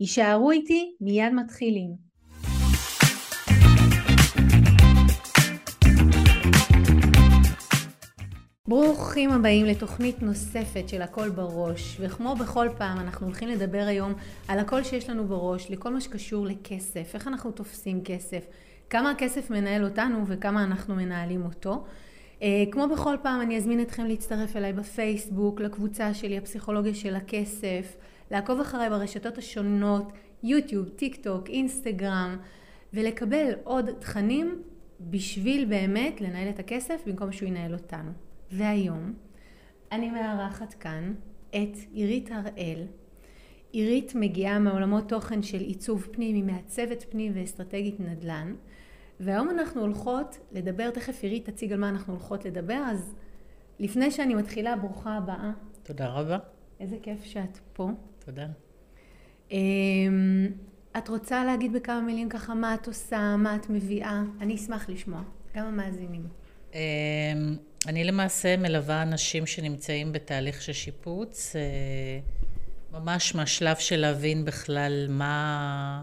יישארו איתי, מיד מתחילים. ברוכים הבאים לתוכנית נוספת של הכל בראש, וכמו בכל פעם אנחנו הולכים לדבר היום על הכל שיש לנו בראש, לכל מה שקשור לכסף, איך אנחנו תופסים כסף, כמה הכסף מנהל אותנו וכמה אנחנו מנהלים אותו. אה, כמו בכל פעם אני אזמין אתכם להצטרף אליי בפייסבוק, לקבוצה שלי, הפסיכולוגיה של הכסף, לעקוב אחריי ברשתות השונות, יוטיוב, טיק טוק, אינסטגרם, ולקבל עוד תכנים בשביל באמת לנהל את הכסף במקום שהוא ינהל אותנו. והיום אני מארחת כאן את עירית הראל. עירית מגיעה מעולמות תוכן של עיצוב פנים, היא מעצבת פנים ואסטרטגית נדל"ן. והיום אנחנו הולכות לדבר, תכף עירית תציג על מה אנחנו הולכות לדבר, אז לפני שאני מתחילה, ברוכה הבאה. תודה רבה. איזה כיף שאת פה. תודה. אמ, את רוצה להגיד בכמה מילים ככה מה את עושה, מה את מביאה? אני אשמח לשמוע, גם המאזינים. אמ, אני למעשה מלווה אנשים שנמצאים בתהליך של שיפוץ, אה, ממש מהשלב של להבין בכלל מה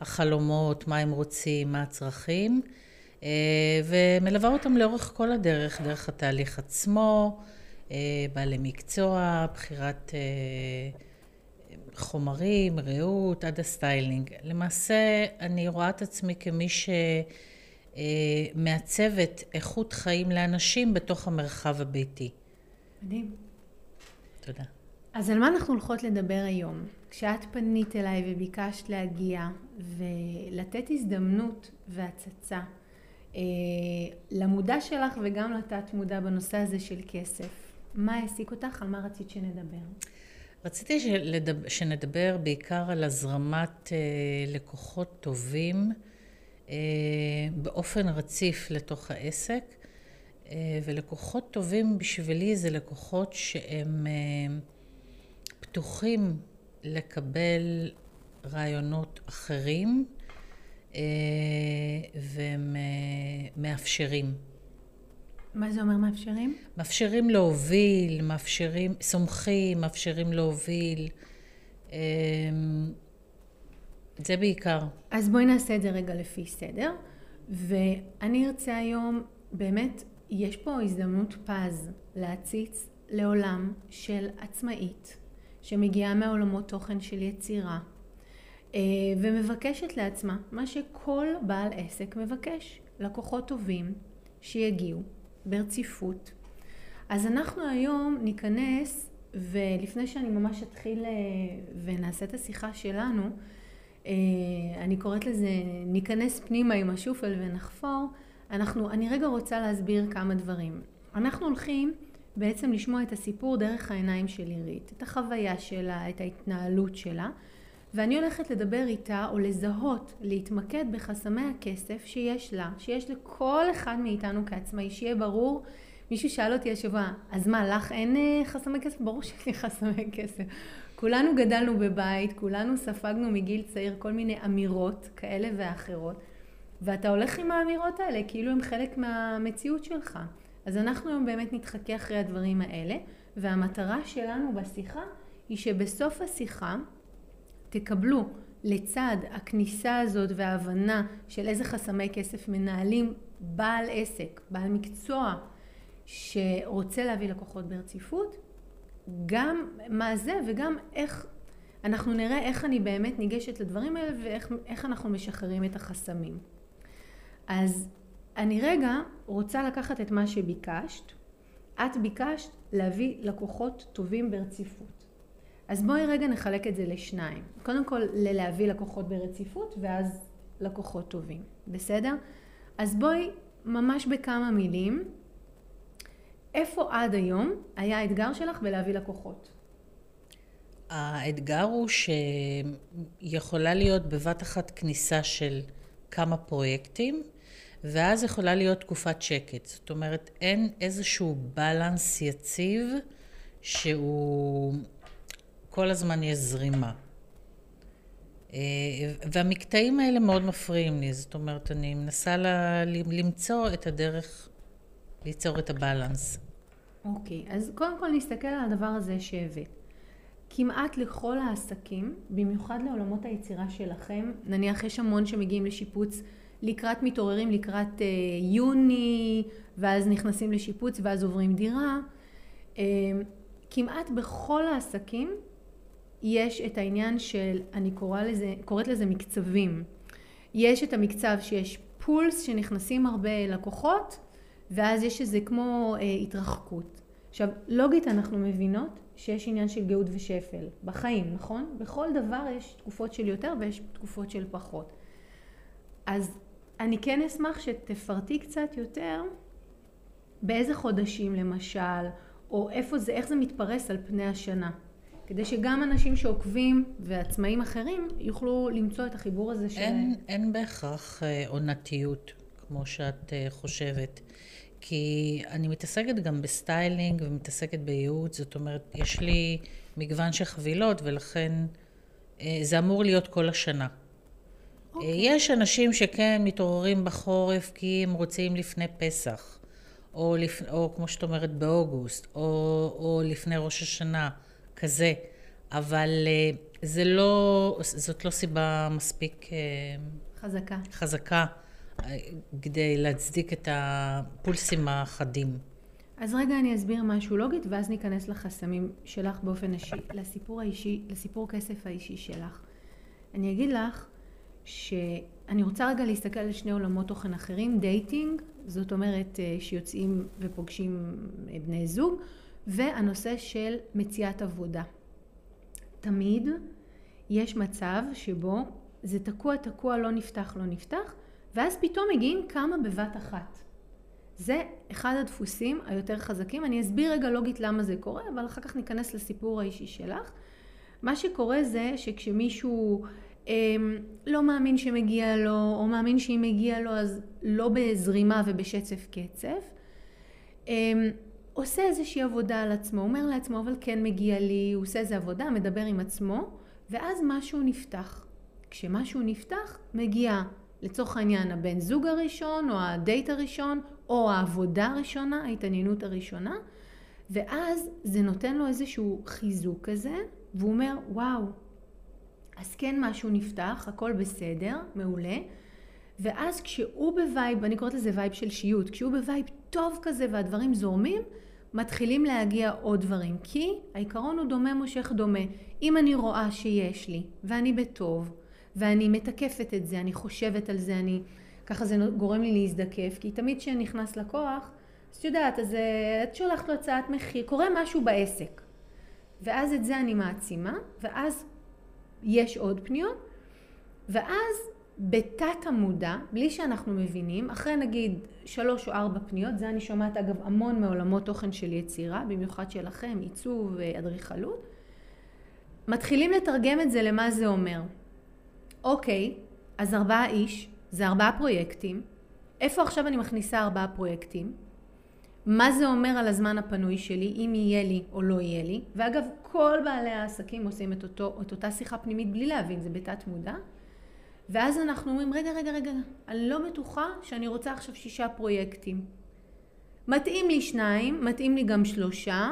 החלומות, מה הם רוצים, מה הצרכים, אה, ומלווה אותם לאורך כל הדרך, דרך התהליך עצמו, אה, בעלי מקצוע, בחירת חומרים, ריהוט, עד הסטיילינג. למעשה, אני רואה את עצמי כמי שמעצבת איכות חיים לאנשים בתוך המרחב הביתי. מדהים. תודה. אז על מה אנחנו הולכות לדבר היום? כשאת פנית אליי וביקשת להגיע ולתת הזדמנות והצצה אה, למודע שלך וגם לתת מודע בנושא הזה של כסף, מה העסיק אותך? על מה רצית שנדבר? רציתי שלדבר, שנדבר בעיקר על הזרמת אה, לקוחות טובים אה, באופן רציף לתוך העסק, אה, ולקוחות טובים בשבילי זה לקוחות שהם פתוחים לקבל רעיונות אחרים והם מאפשרים. מה זה אומר מאפשרים? מאפשרים להוביל, מאפשרים, סומכים, מאפשרים להוביל. אמ, זה בעיקר. אז בואי נעשה את זה רגע לפי סדר. ואני ארצה היום, באמת, יש פה הזדמנות פז להציץ לעולם של עצמאית, שמגיעה מעולמות תוכן של יצירה, אה, ומבקשת לעצמה מה שכל בעל עסק מבקש, לקוחות טובים שיגיעו ברציפות. אז אנחנו היום ניכנס, ולפני שאני ממש אתחיל אה, ונעשה את השיחה שלנו, אה, אני קוראת לזה ניכנס פנימה עם השופל ונחפור, אנחנו, אני רגע רוצה להסביר כמה דברים. אנחנו הולכים בעצם לשמוע את הסיפור דרך העיניים של עירית, את החוויה שלה, את ההתנהלות שלה, ואני הולכת לדבר איתה או לזהות, להתמקד בחסמי הכסף שיש לה, שיש לכל אחד מאיתנו כעצמאי, שיהיה ברור. מישהו שאל אותי השבוע, אז מה, לך אין אה, חסמי כסף? ברור שיש לי חסמי כסף. כולנו גדלנו בבית, כולנו ספגנו מגיל צעיר כל מיני אמירות כאלה ואחרות, ואתה הולך עם האמירות האלה כאילו הם חלק מהמציאות שלך. אז אנחנו היום באמת נתחכה אחרי הדברים האלה, והמטרה שלנו בשיחה היא שבסוף השיחה תקבלו לצד הכניסה הזאת וההבנה של איזה חסמי כסף מנהלים בעל עסק, בעל מקצוע שרוצה להביא לקוחות ברציפות, גם מה זה וגם איך, אנחנו נראה איך אני באמת ניגשת לדברים האלה ואיך אנחנו משחררים את החסמים. אז אני רגע רוצה לקחת את מה שביקשת. את ביקשת להביא לקוחות טובים ברציפות. אז בואי רגע נחלק את זה לשניים. קודם כל ללהביא לקוחות ברציפות ואז לקוחות טובים, בסדר? אז בואי ממש בכמה מילים, איפה עד היום היה האתגר שלך בלהביא לקוחות? האתגר הוא שיכולה להיות בבת אחת כניסה של כמה פרויקטים, ואז יכולה להיות תקופת שקט. זאת אומרת, אין איזשהו בלנס יציב שהוא כל הזמן יש זרימה. אה, והמקטעים האלה מאוד מפריעים לי, זאת אומרת, אני מנסה ל- למצוא את הדרך ליצור את הבלנס. אוקיי, okay, אז קודם כל נסתכל על הדבר הזה שהבאת. כמעט לכל העסקים, במיוחד לעולמות היצירה שלכם, נניח יש המון שמגיעים לשיפוץ לקראת מתעוררים לקראת אה, יוני, ואז נכנסים לשיפוץ ואז עוברים דירה. אה, כמעט בכל העסקים יש את העניין של, אני קורא לזה, קוראת לזה מקצבים. יש את המקצב שיש פולס שנכנסים הרבה לקוחות, ואז יש איזה כמו אה, התרחקות. עכשיו, לוגית אנחנו מבינות שיש עניין של גאות ושפל בחיים, נכון? בכל דבר יש תקופות של יותר ויש תקופות של פחות. אז אני כן אשמח שתפרטי קצת יותר באיזה חודשים למשל, או איפה זה, איך זה מתפרס על פני השנה. כדי שגם אנשים שעוקבים ועצמאים אחרים יוכלו למצוא את החיבור הזה שלהם. אין, אין בהכרח אה, עונתיות, כמו שאת אה, חושבת. כי אני מתעסקת גם בסטיילינג ומתעסקת בייעוץ, זאת אומרת, יש לי מגוון של חבילות ולכן אה, זה אמור להיות כל השנה. Okay. אוקיי. יש אנשים שכן מתעוררים בחורף כי הם רוצים לפני פסח, או, לפ... או כמו שאת אומרת באוגוסט, או, או לפני ראש השנה, כזה, אבל אה, זה לא, זאת לא סיבה מספיק אה, חזקה. חזקה כדי להצדיק את הפולסים החדים. אז רגע אני אסביר משהו לוגית ואז ניכנס לחסמים שלך באופן אישי, לסיפור האישי, לסיפור כסף האישי שלך. אני אגיד לך שאני רוצה רגע להסתכל על שני עולמות תוכן אחרים, dating, זאת אומרת אה, שיוצאים ופוגשים אה, בני זוג, והנושא של מציאת עבודה. תמיד יש מצב שבו זה תקוע תקוע לא נפתח לא נפתח ואז פתאום מגיעים כמה בבת אחת. זה אחד הדפוסים היותר חזקים. אני אסביר רגע לוגית למה זה קורה, אבל אחר כך ניכנס לסיפור האישי שלך. מה שקורה זה שכשמישהו אה, לא מאמין שמגיע לו, או מאמין שאם מגיע לו אז לא בזרימה ובשצף קצף, אה, עושה איזושהי עבודה על עצמו, אומר לעצמו אבל כן מגיע לי, הוא עושה איזה עבודה, מדבר עם עצמו, ואז משהו נפתח. כשמשהו נפתח, מגיע לצורך העניין הבן זוג הראשון, או הדייט הראשון, או העבודה הראשונה, ההתעניינות הראשונה, ואז זה נותן לו איזשהו חיזוק כזה, והוא אומר, וואו, אז כן משהו נפתח, הכל בסדר, מעולה, ואז כשהוא ב vibe, אני קוראת לזה vibe של שיוט, כשהוא ב vibe טוב כזה והדברים זורמים, מתחילים להגיע עוד דברים, כי העיקרון הוא דומה מושך דומה. אם אני רואה שיש לי, ואני בטוב, ואני מתקפת את זה, אני חושבת על זה, אני, ככה זה גורם לי להזדקף, כי תמיד כשנכנס לקוח, אז את יודעת, אז אה, את שולחת לו הצעת מחיר, קורה משהו בעסק. ואז את זה אני מעצימה, ואז יש עוד פניות, ואז בתת המודע, בלי שאנחנו מבינים, אחרי נגיד שלוש או ארבע פניות, זה אני שומעת אגב המון מעולמות תוכן של יצירה, במיוחד שלכם, עיצוב, אדריכלות, מתחילים לתרגם את זה למה זה אומר. אוקיי, אז ארבעה איש, זה ארבעה פרויקטים. איפה עכשיו אני מכניסה ארבעה פרויקטים? מה זה אומר על הזמן הפנוי שלי, אם יהיה לי או לא יהיה לי. ואגב, כל בעלי העסקים עושים את, אותו, את אותה שיחה פנימית בלי להבין, זה בתת מודע. ואז אנחנו אומרים, רגע, רגע, רגע, אני לא בטוחה שאני רוצה עכשיו שישה פרויקטים. מתאים לי שניים, מתאים לי גם שלושה,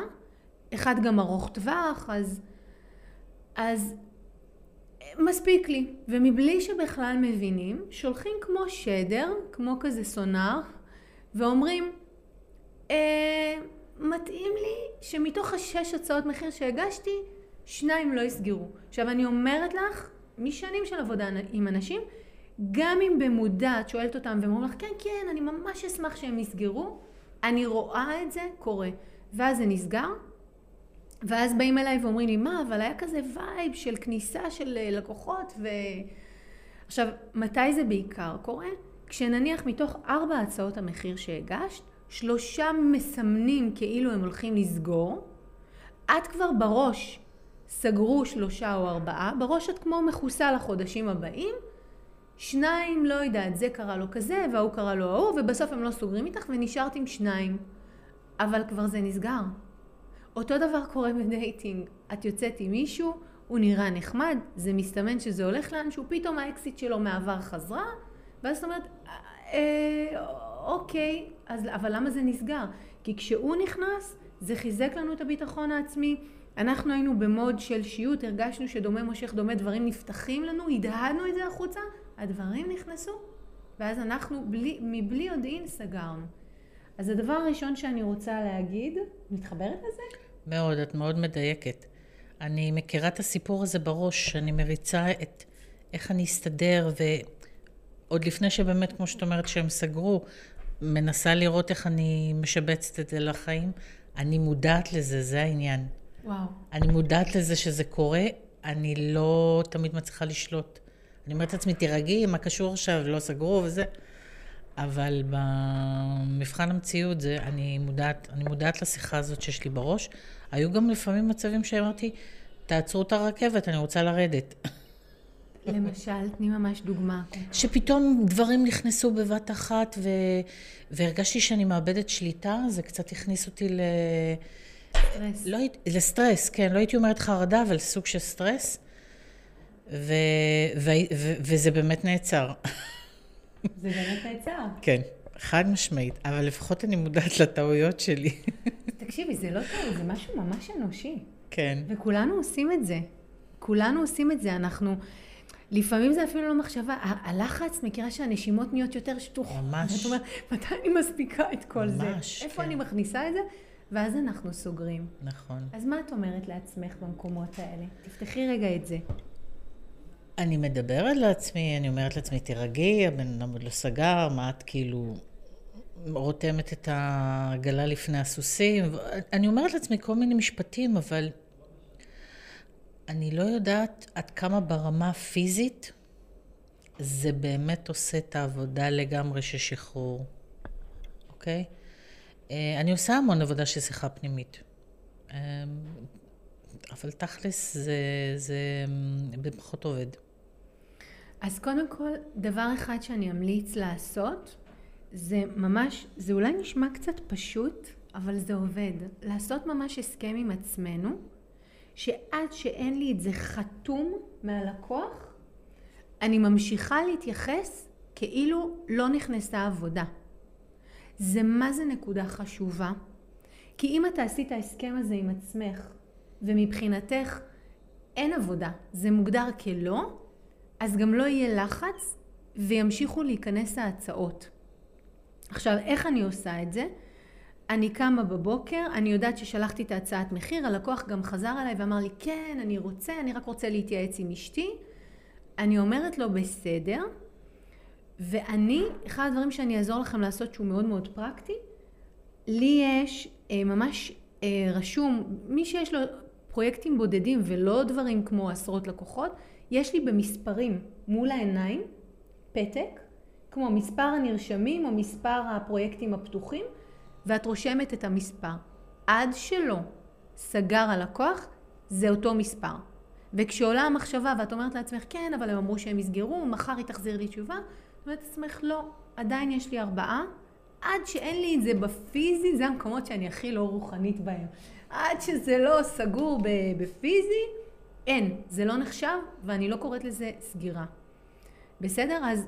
אחד גם ארוך טווח, אז, אז מספיק לי. ומבלי שבכלל מבינים, שולחים כמו שדר, כמו כזה סונאר, ואומרים, אה, מתאים לי שמתוך השש הצעות מחיר שהגשתי, שניים לא יסגרו. עכשיו אני אומרת לך, משנים של עבודה עם אנשים, גם אם במודע את שואלת אותם והם אומרים לך, כן, כן, אני ממש אשמח שהם יסגרו, אני רואה את זה קורה. ואז זה נסגר, ואז באים אליי ואומרים לי, מה, אבל היה כזה vibe של כניסה של אה, לקוחות ו... עכשיו, מתי זה בעיקר קורה? כשנניח מתוך ארבע הצעות המחיר שהגשת, שלושה מסמנים כאילו הם הולכים לסגור, את כבר בראש סגרו שלושה או ארבעה, בראש את כמו מכוסה לחודשים הבאים, שניים, לא יודעת, זה קרה לו כזה, וההוא קרה לו ההוא, ובסוף הם לא סוגרים איתך, ונשארת עם שניים. אבל כבר זה נסגר. אותו דבר קורה ב dating. את יוצאת עם מישהו, הוא נראה נחמד, זה מסתמן שזה הולך לאנשהו, פתאום האקסית שלו מעבר חזרה, ואז זאת אומרת, אה, אוקיי, אז, אבל למה זה נסגר? כי כשהוא נכנס, זה חיזק לנו את הביטחון העצמי. אנחנו היינו במוד של שיעוט, הרגשנו שדומה מושך דומה, דברים נפתחים לנו, הדהדנו את זה החוצה, הדברים נכנסו, ואז אנחנו בלי, מבלי יודעין סגרנו. אז הדבר הראשון שאני רוצה להגיד, מתחברת לזה? מאוד, את מאוד מדייקת. אני מכירה את הסיפור הזה בראש, אני מריצה את איך אני אסתדר, ועוד לפני שבאמת, כמו שאת אומרת, שהם סגרו, מנסה לראות איך אני משבצת את זה לחיים. אני מודעת לזה, זה העניין. וואו. אני מודעת לזה שזה קורה, אני לא תמיד מצליחה לשלוט. אני אומרת לעצמי, תירגעי, מה קשור עכשיו, לא סגרו וזה. אבל במבחן המציאות זה, אני מודעת, אני מודעת לשיחה הזאת שיש לי בראש. היו גם לפעמים מצבים שאמרתי, תעצרו את הרכבת, אני רוצה לרדת. למשל, תני ממש דוגמה. שפתאום דברים נכנסו בבת אחת ו... והרגשתי שאני מאבדת שליטה, זה קצת הכניס אותי ל... סטרס. לא, לסטרס, כן, לא הייתי אומרת חרדה, אבל סוג של סטרס. ו... ו... ו... וזה באמת נעצר. זה באמת נעצר. כן, חד משמעית, אבל לפחות אני מודעת לטעויות שלי. תקשיבי, זה לא טעות, זה משהו ממש אנושי. כן. וכולנו עושים את זה. כולנו עושים את זה, אנחנו... לפעמים זה אפילו לא מחשבה, הלחץ, מכירה שהנשימות נהיות יותר שטוחות. ממש. ואת אומרת, מתי אני מספיקה את כל זה? ממש, איפה כן. אני מכניסה את זה? ואז אנחנו סוגרים. נכון. אז מה את אומרת לעצמך במקומות האלה? תפתחי רגע את זה. אני מדברת לעצמי, אני אומרת לעצמי, תירגעי, הבן אדם עוד לא סגר, מה את כאילו רותמת את העגלה לפני הסוסים? אני אומרת לעצמי כל מיני משפטים, אבל אני לא יודעת עד כמה ברמה הפיזית זה באמת עושה את העבודה לגמרי של שחרור, אוקיי? אה, אני עושה המון עבודה של שיחה פנימית. אה, אבל תכלס זה, זה, זה פחות עובד. אז קודם כל, דבר אחד שאני אמליץ לעשות, זה ממש, זה אולי נשמע קצת פשוט, אבל זה עובד. לעשות ממש הסכם עם עצמנו, שעד שאין לי את זה חתום מהלקוח, אני ממשיכה להתייחס כאילו לא נכנסה עבודה. זה מה זה נקודה חשובה. כי אם את תעשי את ההסכם הזה עם עצמך, ומבחינתך אין עבודה, זה מוגדר כלא, אז גם לא יהיה לחץ וימשיכו להיכנס ההצעות. עכשיו, איך אני עושה את זה? אני קמה בבוקר, אני יודעת ששלחתי את ההצעת מחיר, הלקוח גם חזר אליי ואמר לי, כן, אני רוצה, אני רק רוצה להתייעץ עם אשתי. אני אומרת לו, בסדר. ואני, אחד הדברים שאני אעזור לכם לעשות שהוא מאוד מאוד פרקטי, לי יש אה, ממש אה, רשום, מי שיש לו פרויקטים בודדים ולא דברים כמו עשרות לקוחות, יש לי במספרים מול העיניים פתק, כמו מספר הנרשמים או מספר הפרויקטים הפתוחים, ואת רושמת את המספר. עד שלא סגר הלקוח, זה אותו מספר. וכשעולה המחשבה ואת אומרת לעצמך, כן, אבל הם אמרו שהם יסגרו, מחר היא תחזיר לי תשובה, אומרת לעצמך, לא, עדיין יש לי ארבעה, עד שאין לי את זה בפיזי, זה המקומות שאני הכי לא רוחנית בהם. עד שזה לא סגור בפיזי, אין, זה לא נחשב, ואני לא קוראת לזה סגירה. בסדר? אז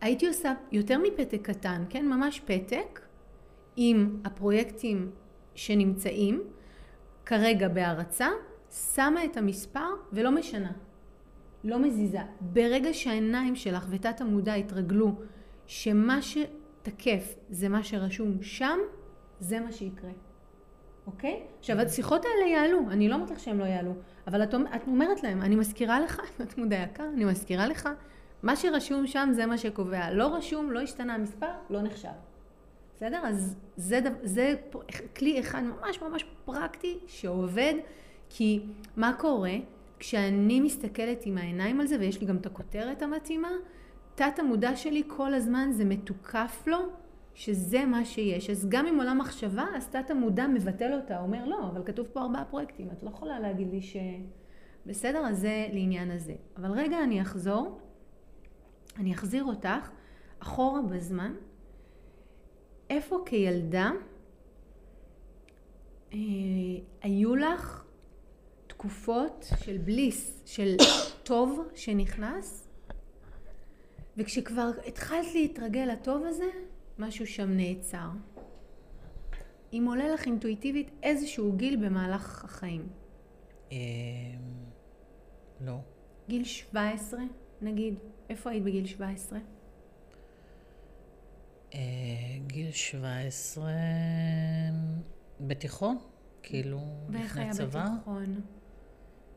הייתי עושה יותר מפתק קטן, כן? ממש פתק עם הפרויקטים שנמצאים כרגע בהרצה, שמה את המספר ולא משנה. לא מזיזה. ברגע שהעיניים שלך ותת המודע יתרגלו שמה שתקף זה מה שרשום שם, זה מה שיקרה. אוקיי? עכשיו, השיחות האלה יעלו, אני לא אומרת לך שהם לא יעלו, אבל את, את אומרת להם, אני מזכירה לך, את מודע יקר, אני מזכירה לך, מה שרשום שם זה מה שקובע. לא רשום, לא השתנה המספר, לא נחשב. בסדר? אז זה, זה כלי אחד ממש ממש פרקטי שעובד, כי מה קורה? כשאני מסתכלת עם העיניים על זה, ויש לי גם את הכותרת המתאימה, תת המודע שלי כל הזמן זה מתוקף לו שזה מה שיש. אז גם אם עולה מחשבה, אז תת המודע מבטל אותה, אומר לא, אבל כתוב פה ארבעה פרויקטים, את לא יכולה להגיד לי ש... בסדר, אז זה לעניין הזה. אבל רגע אני אחזור, אני אחזיר אותך אחורה בזמן. איפה כילדה אה, היו לך תקופות של בליס, של טוב שנכנס, וכשכבר התחלת להתרגל לטוב הזה, משהו שם נעצר. אם עולה לך אינטואיטיבית איזשהו גיל במהלך החיים. אמ, לא. גיל 17, נגיד. איפה היית בגיל 17? אה, גיל 17, בתיכון, כאילו, ואיך לפני היה צבא. בתיכון?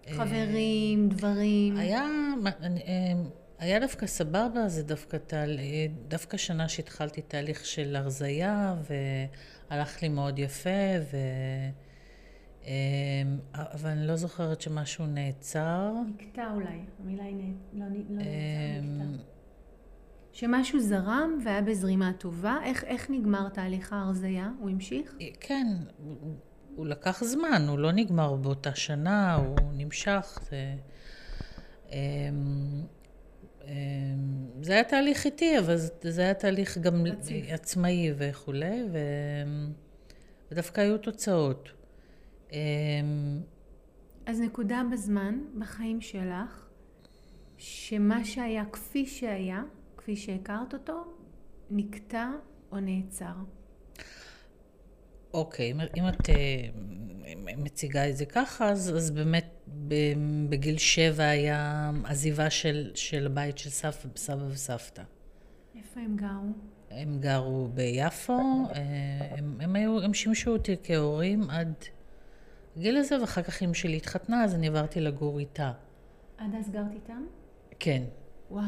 אה, חברים, דברים. היה, אה, היה דווקא סבבה, זה דווקא, תהל, אה, דווקא שנה שהתחלתי תהליך של הרזייה, והלך לי מאוד יפה, ו... אה, אבל אני לא זוכרת שמשהו נעצר. נקטע אולי. המילה היא נ- לא לא אה, נעצר, נקטע. שמשהו זרם והיה בזרימה טובה. איך, איך נגמר תהליך ההרזייה? הוא המשיך? כן, הוא- לקח זמן, הוא לא נגמר באותה שנה, הוא נמשך. זה, אמ, אמ, זה היה תהליך איטי, אבל זה- היה תהליך גם רציף. עצמאי וכולי, ו... ודווקא היו תוצאות. אמ, אז נקודה בזמן, בחיים שלך, שמה שהיה כפי שהיה, כפי שהכרת אותו, נקטע או נעצר. אוקיי, אם- אם את אה, מציגה את זה ככה, אז, אז באמת בגיל שבע היה עזיבה של, של הבית של סב, סבא וסבתא. איפה הם גרו? הם גרו ביפו, אה, הם, הם, היו, הם שימשו אותי כהורים עד הגיל הזה, ואחר כך אמא שלי התחתנה, אז אני עברתי לגור איתה. עד אז גרת איתם? כן. וואו.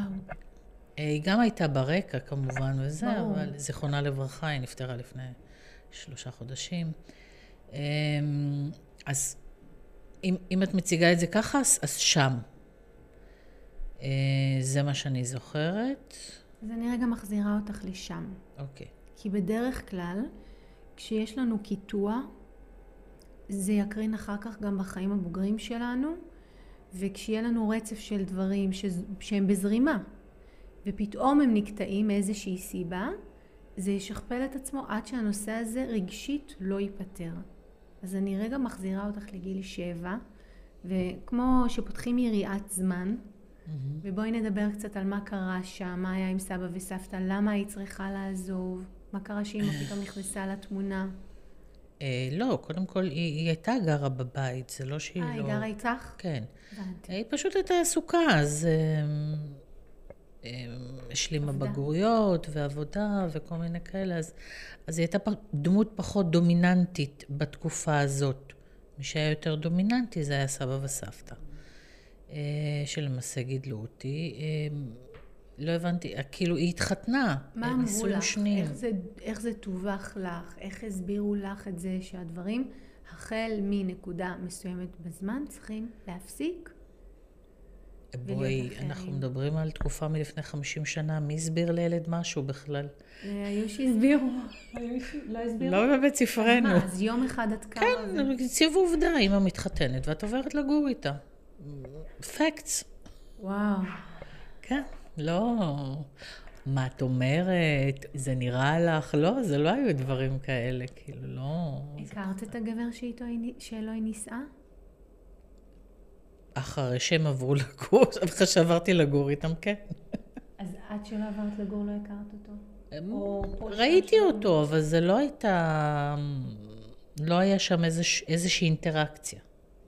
אה, היא גם הייתה ברקע כמובן וזה, ברור. אבל זיכרונה לברכה, היא נפטרה לפני שלושה חודשים. אה, אז אם, אם את מציגה את זה ככה, אז, אז שם. אה, זה מה שאני זוכרת. אז אני רגע מחזירה אותך לשם. אוקיי. כי בדרך כלל, כשיש לנו קיטוע, זה יקרין אחר כך גם בחיים הבוגרים שלנו, וכשיהיה לנו רצף של דברים שז- שהם בזרימה, ופתאום הם נקטעים מאיזושהי סיבה, זה ישכפל את עצמו עד שהנושא הזה רגשית לא ייפתר. אז אני רגע מחזירה אותך לגיל שבע, וכמו שפותחים יריעת זמן, ובואי נדבר קצת על מה קרה שם, מה היה עם סבא וסבתא, למה היית צריכה לעזוב, מה קרה שאמא פתאום נכנסה לתמונה. אה, לא, קודם כל, היא, היא הייתה גרה בבית, זה לא שהיא אה, לא... היא גרה איתך? כן. הבנתי. היא פשוט הייתה עסוקה, אז אה, אה, השלימה עבדה. בגרויות ועבודה וכל מיני כאלה, אז, אז היא הייתה דמות פחות דומיננטית בתקופה הזאת. מי שהיה יותר דומיננטי זה היה סבא וסבתא, אה, שלמעשה גידלו אותי. אה, לא הבנתי, אה, כאילו היא התחתנה, מה אמרו לך? איך זה, איך זה תווך לך? איך הסבירו לך את זה שהדברים, החל מנקודה מסוימת בזמן, צריכים להפסיק? בואי, אנחנו. מדברים על תקופה מלפני 50 שנה, מי הסביר לילד משהו בכלל? אה, היו שהסבירו, היו שלא הסבירו. לא בבית ספרנו. מה, אז יום אחד את קמה. כן, ציב עובדה, אמא מתחתנת ואת עוברת לגור איתה. פקטס. וואו. כן, לא... מה את אומרת? זה נראה לך? לא, זה לא היו דברים כאלה, כאילו, לא... הכרת את הגבר שאיתו היא, שלו היא נישאה? אחרי שהם עברו לגור, אחרי שעברתי לגור איתם, כן. אז עד שלא עברת לגור לא הכרת אותו? ראיתי? אותו, אבל זה לא הייתה... לא היה שם איזוש, איזושהי אינטראקציה.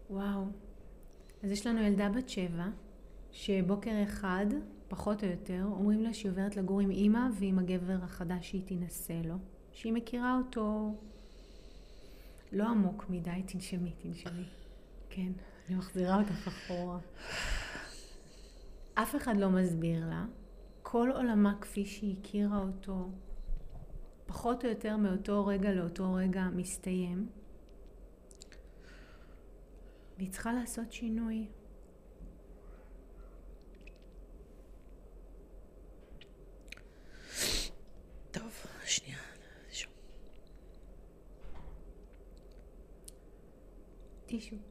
וואו. אז יש לנו ילדה בת שבע, שבוקר אחד, פחות או יותר, אומרים לה שהיא עוברת לגור עם אימא ועם הגבר החדש שהיא תינשא לו, שהיא מכירה אותו לא עמוק מדי, תנשמי, תנשמי. כן, אני מחזירה אותך אחורה. אף אחד לא מסביר לה. כל עולמה כפי שהיא הכירה אותו, פחות או יותר מאותו רגע לאותו רגע מסתיים. והיא צריכה לעשות שינוי. טוב, שנייה. טישו.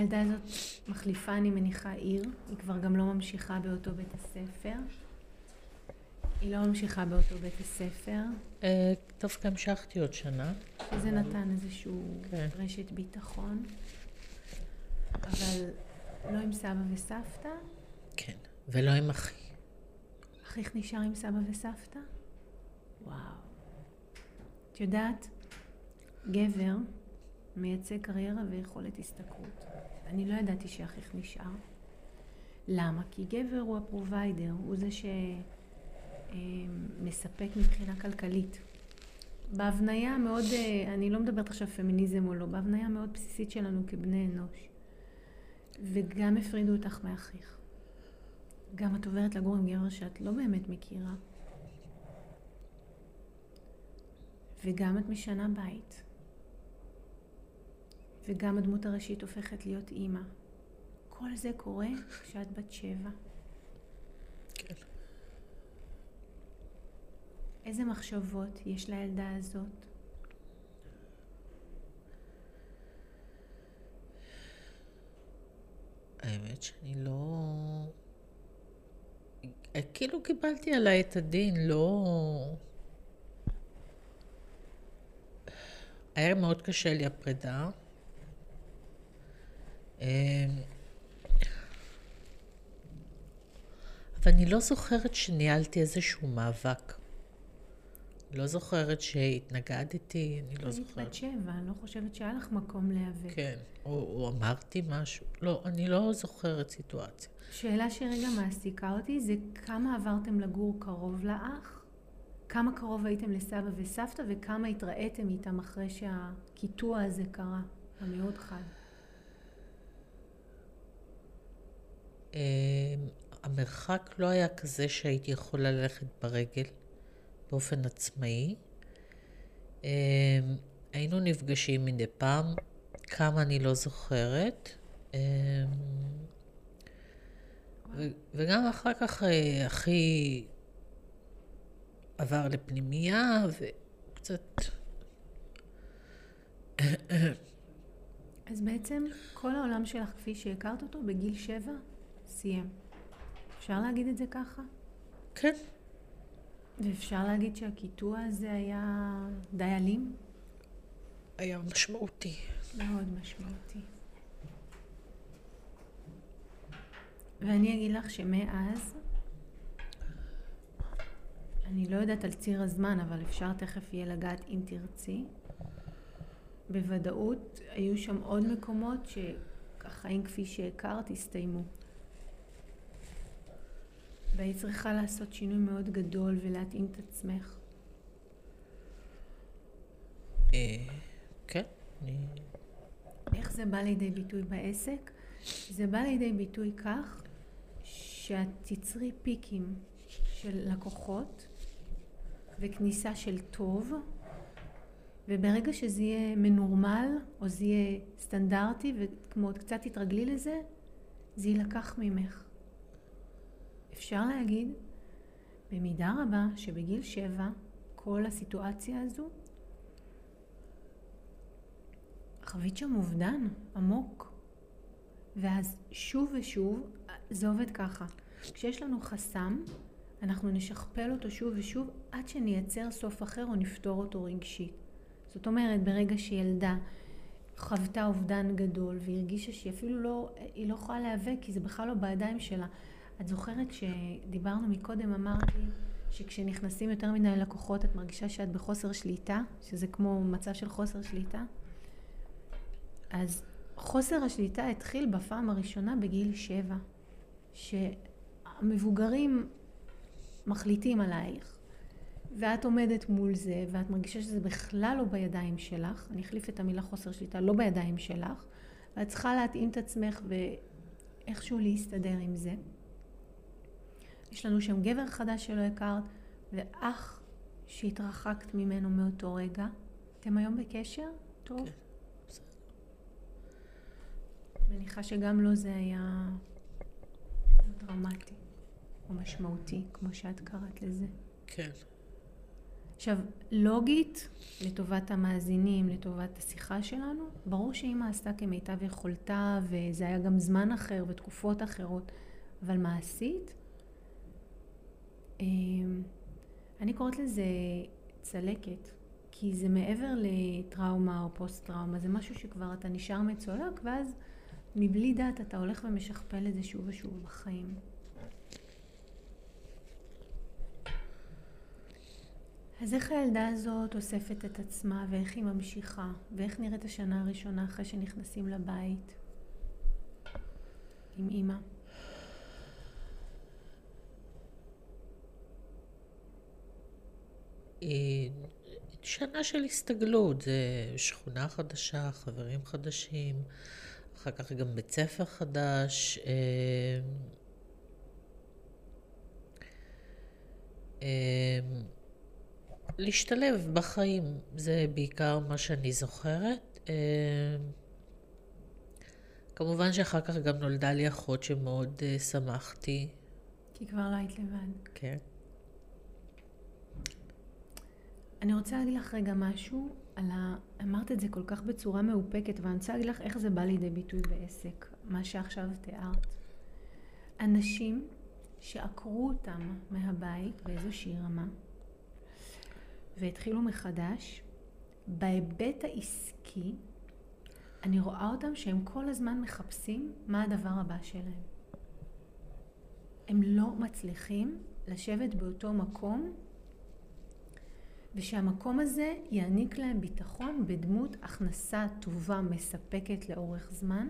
הילדה הזאת מחליפה, אני מניחה, עיר. היא כבר גם לא ממשיכה באותו בית הספר. היא לא ממשיכה באותו בית הספר. אה, דווקא המשכתי עוד שנה. זה נתן איזשהו כן. רשת ביטחון. אבל לא עם סבא וסבתא. כן. ולא עם אחי. אחיך נשאר עם סבא וסבתא? וואו. את יודעת, גבר מייצג קריירה ויכולת השתכרות. אני לא ידעתי שאחיך נשאר. למה? כי גבר הוא ה provider, הוא זה שמספק מבחינה כלכלית. בהבניה מאוד, אה, אני לא מדברת עכשיו פמיניזם או לא, בהבניה מאוד בסיסית שלנו כבני אנוש. וגם הפרידו אותך מאחיך. גם את עוברת לגור עם גבר שאת לא באמת מכירה. וגם את משנה בית. וגם הדמות הראשית הופכת להיות אימא. כל זה קורה כשאת בת שבע. כן. איזה מחשבות יש לילדה הזאת? האמת שאני לא... כאילו קיבלתי עליי את הדין, לא... היה מאוד קשה לי הפרידה. אבל אני לא זוכרת שניהלתי איזשהו מאבק. לא זוכרת שהתנגדתי, אני לא היית זוכרת. בת שבע, אני לא חושבת שהיה לך מקום להיאבק. כן, או, או אמרתי משהו. לא, אני לא זוכרת סיטואציה. שאלה שרגע מעסיקה אותי זה כמה עברתם לגור קרוב לאח? כמה קרוב הייתם לסבא וסבתא וכמה התראיתם איתם אחרי שהקיטוע הזה קרה, המאוד חד? המרחק לא היה כזה שהייתי יכולה ללכת ברגל באופן עצמאי. אמ, היינו נפגשים מדי פעם, כמה אני לא זוכרת. ו- וגם אחר כך אה, אחי עבר לפנימייה וקצת... אז בעצם כל העולם שלך כפי שהכרת אותו בגיל שבע סיים. אפשר להגיד את זה ככה? כן, ואפשר להגיד שהקיטוע הזה היה די אלים? היה משמעותי. מאוד משמעותי. ואני אגיד לך שמאז, אני לא יודעת על ציר הזמן, אבל אפשר תכף יהיה לגעת אם תרצי. בוודאות היו שם עוד מקומות שהחיים כפי שהכרת הסתיימו. והיית צריכה לעשות שינוי מאוד גדול ולהתאים את עצמך. אה, כן, אני... איך זה בא לידי ביטוי בעסק? זה בא לידי ביטוי כך שאת תצרי פיקים של לקוחות וכניסה של טוב, וברגע שזה יהיה מנורמל, או זה יהיה סטנדרטי, וכמו קצת תתרגלי לזה, זה יילקח ממך. אפשר להגיד, במידה רבה, שבגיל שבע, כל הסיטואציה הזו, חווית שם אובדן עמוק. ואז שוב ושוב, זה עובד ככה. כשיש לנו חסם, אנחנו נשכפל אותו שוב ושוב עד שנייצר סוף אחר או נפתור אותו רגשית. זאת אומרת, ברגע שילדה חוותה אובדן גדול והרגישה שהיא אפילו לא, היא לא יכולה להיאבק כי זה בכלל לא בידיים שלה. את זוכרת כשדיברנו מקודם, אמרתי שכשנכנסים יותר מדי לקוחות את מרגישה שאת בחוסר שליטה, שזה כמו מצב של חוסר שליטה? אז חוסר השליטה התחיל בפעם הראשונה בגיל שבע, שהמבוגרים מחליטים עלייך, ואת עומדת מול זה, ואת מרגישה שזה בכלל לא בידיים שלך, אני אחליף את המילה חוסר שליטה, לא בידיים שלך, ואת צריכה להתאים את עצמך ואיכשהו להסתדר עם זה. יש לנו שם גבר חדש שלא הכרת, ואח שהתרחקת ממנו מאותו רגע. אתם היום בקשר? טוב. כן. מניחה שגם לו זה היה דרמטי. או משמעותי, כמו שאת קראת לזה. כן. עכשיו, לוגית, לטובת המאזינים, לטובת השיחה שלנו, ברור שאימא עשתה כמיטב יכולתה, וזה היה גם זמן אחר ותקופות אחרות, אבל מעשית, אני קוראת לזה צלקת, כי זה מעבר לטראומה או פוסט-טראומה, זה משהו שכבר אתה נשאר מצולק, ואז מבלי דעת אתה הולך ומשכפל את זה שוב ושוב בחיים. אז איך הילדה הזאת אוספת את עצמה ואיך היא ממשיכה ואיך נראית השנה הראשונה אחרי שנכנסים לבית עם אימא? שנה של הסתגלות, זה שכונה חדשה, חברים חדשים, אחר כך גם בית ספר חדש. אה, אה, להשתלב בחיים, זה בעיקר מה שאני זוכרת. אה, כמובן שאחר כך גם נולדה לי אחות שמאוד שמחתי. כי כבר לא היית לבד. כן. אני רוצה להגיד לך רגע משהו על ה... אמרת את זה כל כך בצורה מאופקת, ואני רוצה להגיד לך איך זה בא לידי ביטוי בעסק, מה שעכשיו תיארת. אנשים שעקרו אותם מהבית באיזושהי רמה, והתחילו מחדש, בהיבט העסקי, אני רואה אותם שהם כל הזמן מחפשים מה הדבר הבא שלהם. הם לא מצליחים לשבת באותו מקום ושהמקום הזה יעניק להם ביטחון בדמות הכנסה טובה מספקת לאורך זמן.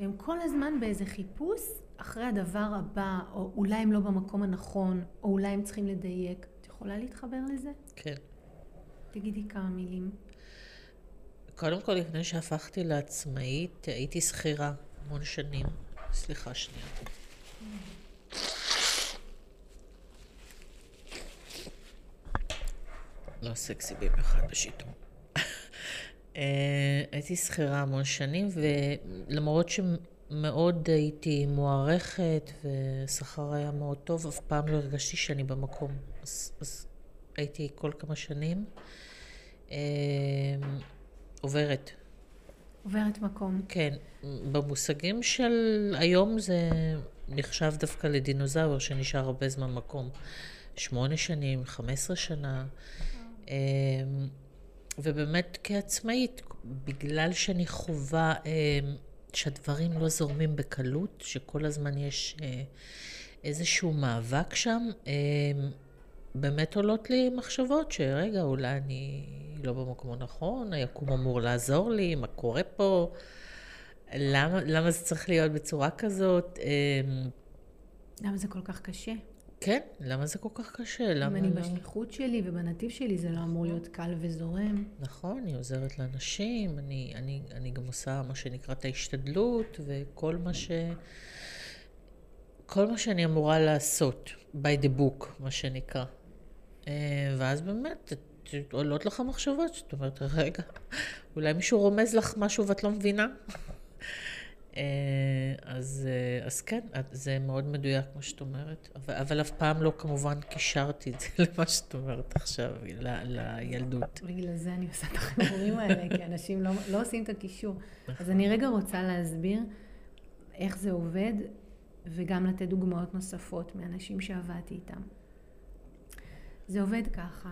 והם כל הזמן באיזה חיפוש אחרי הדבר הבא, או אולי הם לא במקום הנכון, או אולי הם צריכים לדייק. את יכולה להתחבר לזה? כן. תגידי כמה מילים. קודם כל, לפני שהפכתי לעצמאית, הייתי שכירה המון שנים. סליחה שנייה. לא סקסי במיוחד בשיטור. אה, הייתי שכירה המון שנים, ולמרות שמאוד הייתי מוערכת ושכר היה מאוד טוב, אף פעם לא הרגשתי שאני במקום. אז, אז הייתי כל כמה שנים אה, עוברת. עוברת מקום. כן. במושגים של היום זה נחשב דווקא לדינוזאור שנשאר הרבה זמן מקום. שמונה שנים, חמש עשרה שנה. אמ, ובאמת כעצמאית, בגלל שאני חווה אמ, שהדברים לא זורמים בקלות, שכל הזמן יש אה, איזשהו מאבק שם, אמ, באמת עולות לי מחשבות שרגע, אולי אני לא במקום הנכון, היקום אמור לעזור לי, מה קורה פה, למה, למה זה צריך להיות בצורה כזאת. למה זה כל כך קשה? כן, למה זה כל כך קשה? אם אני. בשליחות שלי ובנתיב שלי, זה לא אמור להיות קל וזורם. נכון, אני עוזרת לאנשים, אני, אני, אני גם עושה מה שנקרא את ההשתדלות, וכל מה ש... כל מה שאני אמורה לעשות, by the book, מה שנקרא. אה, ואז באמת, עולות לך מחשבות, זאת אומרת, רגע, אולי מישהו רומז לך משהו ואת לא מבינה? אה, אז, אה, אז כן, זה מאוד מדויק מה שאת אומרת, אבל, אבל אף פעם לא כמובן קישרתי את זה למה שאת אומרת עכשיו, ל, לילדות. בגלל זה אני עושה את החיבורים האלה, כי אנשים לא, לא עושים את הקישור. אז אני רגע רוצה להסביר איך זה עובד, וגם לתת דוגמאות נוספות מאנשים שעבדתי איתם. זה עובד ככה,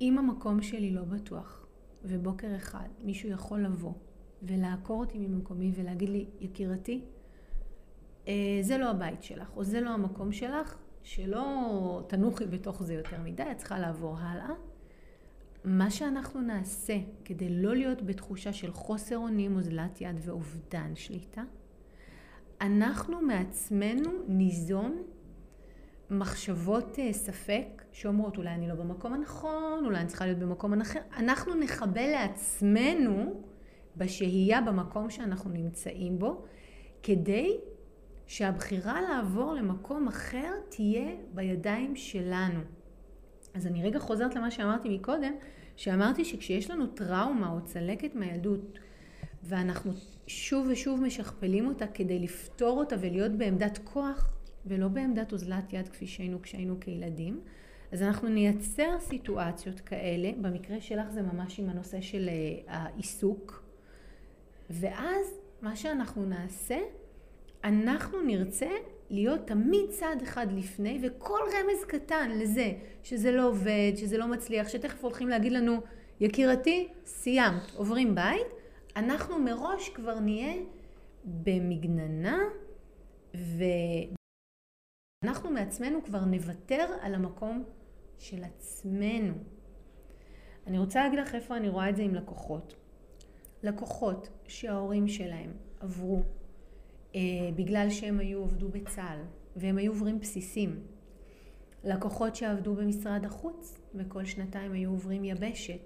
אם המקום שלי לא בטוח, ובוקר אחד מישהו יכול לבוא ולעקור אותי ממקומי ולהגיד לי, יקירתי, אה, זה לא הבית שלך, או זה לא המקום שלך, שלא תנוחי בתוך זה יותר מדי, את צריכה לעבור הלאה. מה שאנחנו נעשה כדי לא להיות בתחושה של חוסר אונים, אוזלת יד ואובדן שליטה, אנחנו מעצמנו ניזום מחשבות אה, ספק שאומרות אולי אני לא במקום הנכון, אולי אני צריכה להיות במקום אחר. אנחנו נכבה לעצמנו בשהייה במקום שאנחנו נמצאים בו, כדי שהבחירה לעבור למקום אחר תהיה בידיים שלנו. אז אני רגע חוזרת למה שאמרתי מקודם, שאמרתי שכשיש לנו טראומה או צלקת מהילדות, ואנחנו שוב ושוב משכפלים אותה כדי לפתור אותה ולהיות בעמדת כוח, ולא בעמדת אוזלת יד כפי שהיינו כשהיינו כילדים. אז אנחנו נייצר סיטואציות כאלה, במקרה שלך זה ממש עם הנושא של אה, העיסוק, ואז מה שאנחנו נעשה, אנחנו נרצה להיות תמיד צעד אחד לפני, וכל רמז קטן לזה שזה לא עובד, שזה לא מצליח, שתכף הולכים להגיד לנו, יקירתי, סיימת, עוברים בית, אנחנו מראש כבר נהיה במגננה, ואנחנו מעצמנו כבר נוותר על המקום של עצמנו. אני רוצה להגיד לך איפה אני רואה את זה עם לקוחות. לקוחות שההורים שלהם עברו אה, בגלל שהם היו עבדו בצה"ל והם היו עוברים בסיסים. לקוחות שעבדו במשרד החוץ וכל שנתיים היו עוברים יבשת.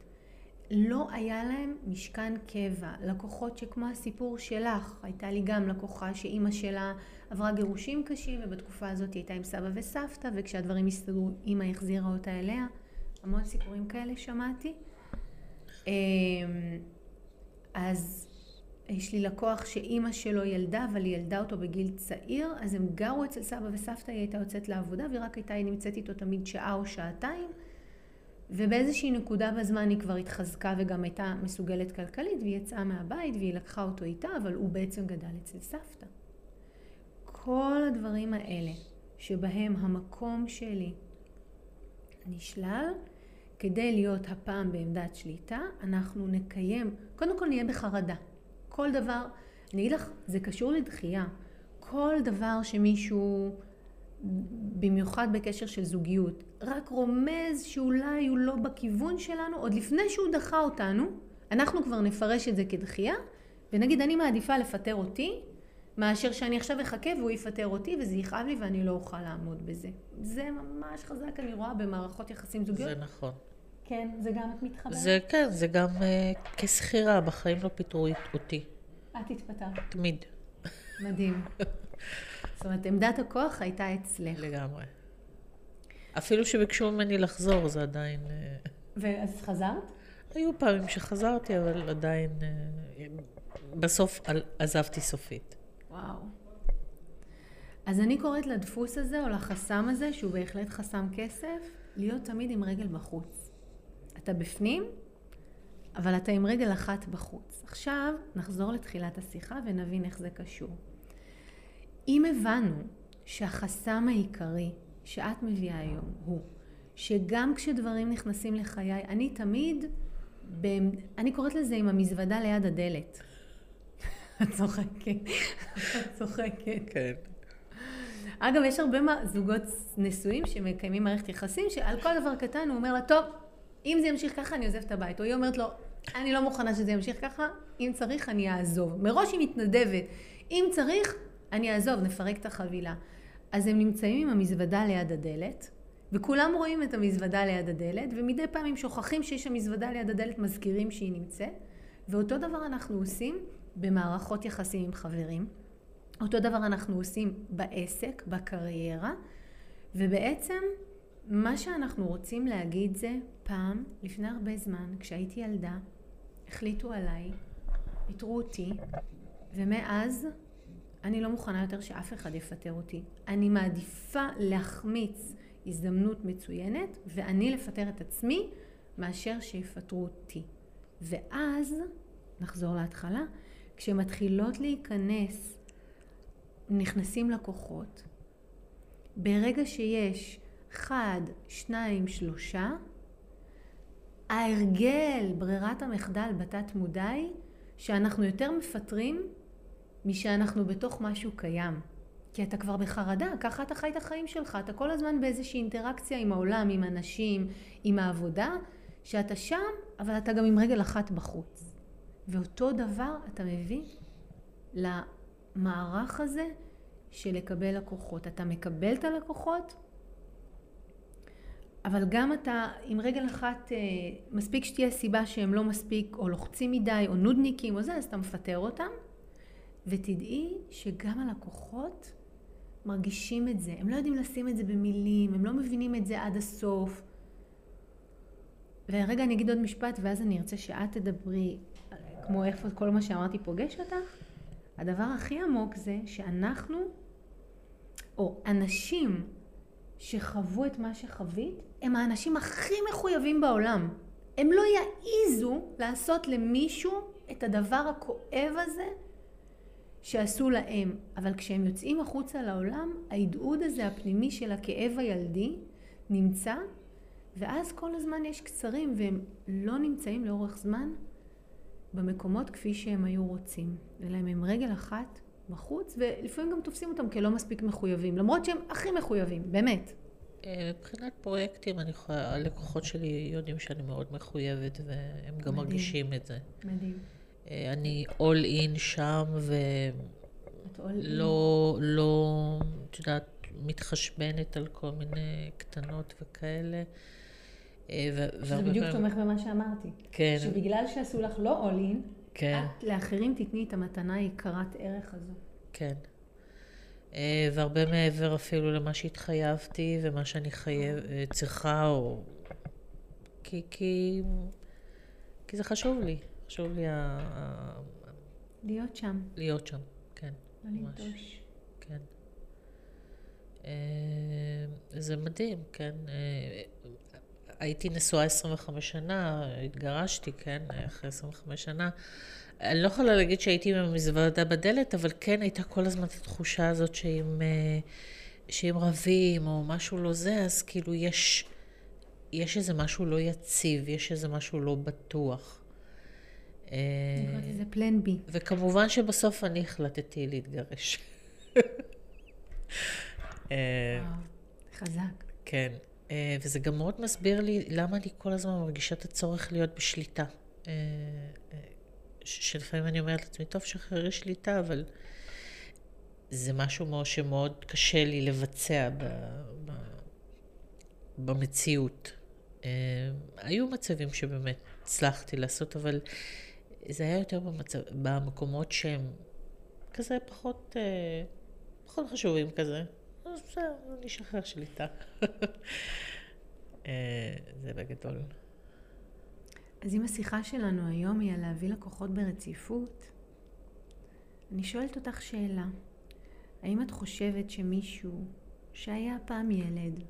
לא היה להם משכן קבע. לקוחות שכמו הסיפור שלך, הייתה לי גם לקוחה שאימא שלה עברה גירושים קשים ובתקופה הזאת היא הייתה עם סבא וסבתא וכשהדברים הסתדרו אימא החזירה אותה אליה. המון סיפורים כאלה שמעתי. אמ, אז יש לי לקוח שאימא שלו ילדה, אבל היא ילדה אותו בגיל צעיר, אז הם גרו אצל סבא וסבתא, היא הייתה יוצאת לעבודה, והיא רק הייתה נמצאת איתו תמיד שעה או שעתיים, ובאיזושהי נקודה בזמן היא כבר התחזקה וגם הייתה מסוגלת כלכלית, והיא יצאה מהבית והיא לקחה אותו איתה, אבל הוא בעצם גדל אצל סבתא. כל הדברים האלה, שבהם המקום שלי נשלל, כדי להיות הפעם בעמדת שליטה, אנחנו נקיים, קודם כל נהיה בחרדה. כל דבר, אני אגיד לך, זה קשור לדחייה. כל דבר שמישהו, במיוחד בקשר של זוגיות, רק רומז שאולי הוא לא בכיוון שלנו, עוד לפני שהוא דחה אותנו, אנחנו כבר נפרש את זה כדחייה, ונגיד אני מעדיפה לפטר אותי, מאשר שאני עכשיו אחכה והוא יפטר אותי וזה יכאב לי ואני לא אוכל לעמוד בזה. זה ממש חזק, אני רואה במערכות יחסים זוגיות. זה נכון. כן, זה גם את מתחברת? זה כן, זה גם uh, כשכירה, בחיים לא פיטרו אותי. את התפטרת. תמיד. מדהים. זאת אומרת, עמדת הכוח הייתה אצלך. לגמרי. אפילו שביקשו ממני לחזור, זה עדיין... אה, ואז חזרת? היו פעמים שחזרתי, אבל עדיין... אה, בסוף עזבתי סופית. וואו. אז אני קוראת לדפוס הזה, או לחסם הזה, שהוא בהחלט חסם כסף, להיות תמיד עם רגל בחוץ. אתה בפנים, אבל אתה עם רגל אחת בחוץ. עכשיו נחזור לתחילת השיחה ונבין איך זה קשור. אם הבנו שהחסם העיקרי שאת מביאה היום הוא שגם כשדברים נכנסים לחיי, אני תמיד, ב... אני קוראת לזה עם המזוודה ליד הדלת. את צוחקת, את צוחקת. כן. אגב, יש הרבה זוגות נשואים שמקיימים מערכת יחסים, שעל כל דבר קטן הוא אומר לה, טוב, אם זה ימשיך ככה, אני עוזב את הבית. או היא אומרת לו, אני לא מוכנה שזה ימשיך ככה, אם צריך, אני אעזוב. מראש היא מתנדבת. אם צריך, אני אעזוב, נפרק את החבילה. אז הם נמצאים עם המזוודה ליד הדלת, וכולם רואים את המזוודה ליד הדלת, ומדי פעם הם שוכחים שיש שם מזוודה ליד הדלת, מזכירים שהיא נמצאת. ואותו דבר אנחנו עושים במערכות יחסים עם חברים. אותו דבר אנחנו עושים בעסק, בקריירה, ובעצם מה שאנחנו רוצים להגיד זה, פעם, לפני הרבה זמן, כשהייתי ילדה, החליטו עליי, פיטרו אותי, ומאז אני לא מוכנה יותר שאף אחד יפטר אותי. אני מעדיפה להחמיץ הזדמנות מצוינת, ואני לפטר את עצמי, מאשר שיפטרו אותי. ואז, נחזור להתחלה, כשמתחילות להיכנס, נכנסים לקוחות, ברגע שיש אחד, שניים, שלושה, ההרגל, ברירת המחדל בתת מודע היא שאנחנו יותר מפטרים משאנחנו בתוך משהו קיים. כי אתה כבר בחרדה, ככה אתה חי את החיים שלך, אתה כל הזמן באיזושהי אינטראקציה עם העולם, עם אנשים, עם העבודה, שאתה שם, אבל אתה גם עם רגל אחת בחוץ. ואותו דבר אתה מביא למערך הזה של לקבל לקוחות. אתה מקבל את הלקוחות, אבל גם אתה עם רגל אחת, אה, מספיק שתהיה סיבה שהם לא מספיק או לוחצים מדי או נודניקים או זה, אז אתה מפטר אותם. ותדעי שגם הלקוחות מרגישים את זה. הם לא יודעים לשים את זה במילים, הם לא מבינים את זה עד הסוף. ורגע אני אגיד עוד משפט ואז אני ארצה שאת תדברי כמו איפה כל מה שאמרתי פוגש אותך. הדבר הכי עמוק זה שאנחנו או אנשים שחוו את מה שחווית, הם האנשים הכי מחויבים בעולם. הם לא יעיזו לעשות למישהו את הדבר הכואב הזה שעשו להם. אבל כשהם יוצאים החוצה לעולם, ההדהוד הזה הפנימי של הכאב הילדי נמצא, ואז כל הזמן יש קצרים והם לא נמצאים לאורך זמן במקומות כפי שהם היו רוצים. אלא הם עם רגל אחת בחוץ, ולפעמים גם תופסים אותם כלא מספיק מחויבים, למרות שהם הכי מחויבים, באמת. מבחינת פרויקטים, אני יכולה, הלקוחות שלי יודעים שאני מאוד מחויבת, והם גם מדהים. מרגישים את זה. מדהים. אה, אני all in שם, ולא, לא, את יודעת, מתחשבנת על כל מיני קטנות וכאלה. אה, זה בדיוק תומך במה שאמרתי. כן. שבגלל שעשו לך לא all in, כן. את לאחרים תתני את המתנה היקרת ערך הזו. כן. אה, והרבה מעבר אפילו למה שהתחייבתי ומה שאני חייב, אה, צריכה, או... כי, כי, כי זה חשוב לי, חשוב לי ה... להיות שם. להיות שם, כן. לא לנטוש. כן. אה, זה מדהים, כן. הייתי נשואה 25 שנה, התגרשתי, כן, אחרי 25 שנה. אני לא יכולה להגיד שהייתי עם המזוודה בדלת, אבל כן הייתה כל הזמן את התחושה הזאת שאם, אה, שאם רבים או משהו לא זה, אז כאילו יש, יש איזה משהו לא יציב, יש איזה משהו לא בטוח. לזה פלן בי. וכמובן שבסוף אני החלטתי להתגרש. אה, חזק. כן. אה, וזה גם מאוד מסביר לי למה אני כל הזמן מרגישה את הצורך להיות בשליטה. שלפעמים אני אומרת לעצמי, טוב, שחררי שליטה, אבל זה משהו מאוד שמאוד קשה לי לבצע ב, ב, במציאות. היו מצבים שבאמת הצלחתי לעשות, אבל זה היה יותר במצב, במקומות שהם כזה פחות, פחות חשובים כזה. אז בסדר, אני אשחרר שליטה. uh, זה בגדול. אז אם השיחה שלנו היום היא על להביא לקוחות ברציפות, אני שואלת אותך שאלה. האם את חושבת שמישהו שהיה פעם ילד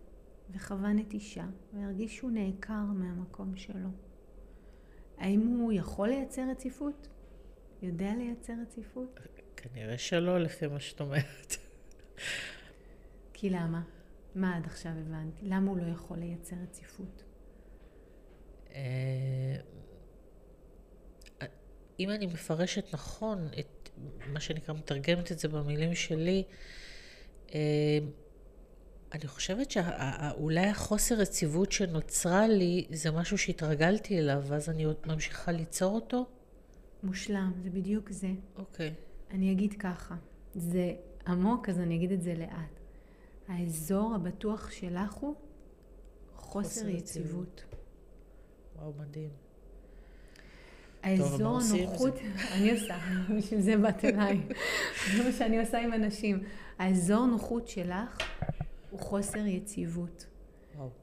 וחווה נטישה והרגיש שהוא נעקר מהמקום שלו, האם הוא יכול לייצר רציפות? יודע לייצר רציפות? כנראה שלא, לפי מה שאת אומרת. כי למה? מה עד עכשיו הבנתי? למה הוא לא יכול לייצר רציפות? אה, אם אני מפרשת נכון את מה שנקרא, מתרגמת את זה במילים שלי, אה, אני חושבת שאולי החוסר רציבות שנוצרה לי זה משהו שהתרגלתי אליו, ואז אני עוד ממשיכה ליצור אותו? מושלם, זה בדיוק זה. אוקיי. Okay. אני אגיד ככה, זה עמוק, אז אני אגיד את זה לאט. האזור הבטוח שלך הוא חוסר, יציבות. וואו, מדהים. האזור הנוחות, אני עושה, בשביל זה באת אליי. זה מה שאני עושה עם אנשים. האזור נוחות שלך הוא חוסר יציבות.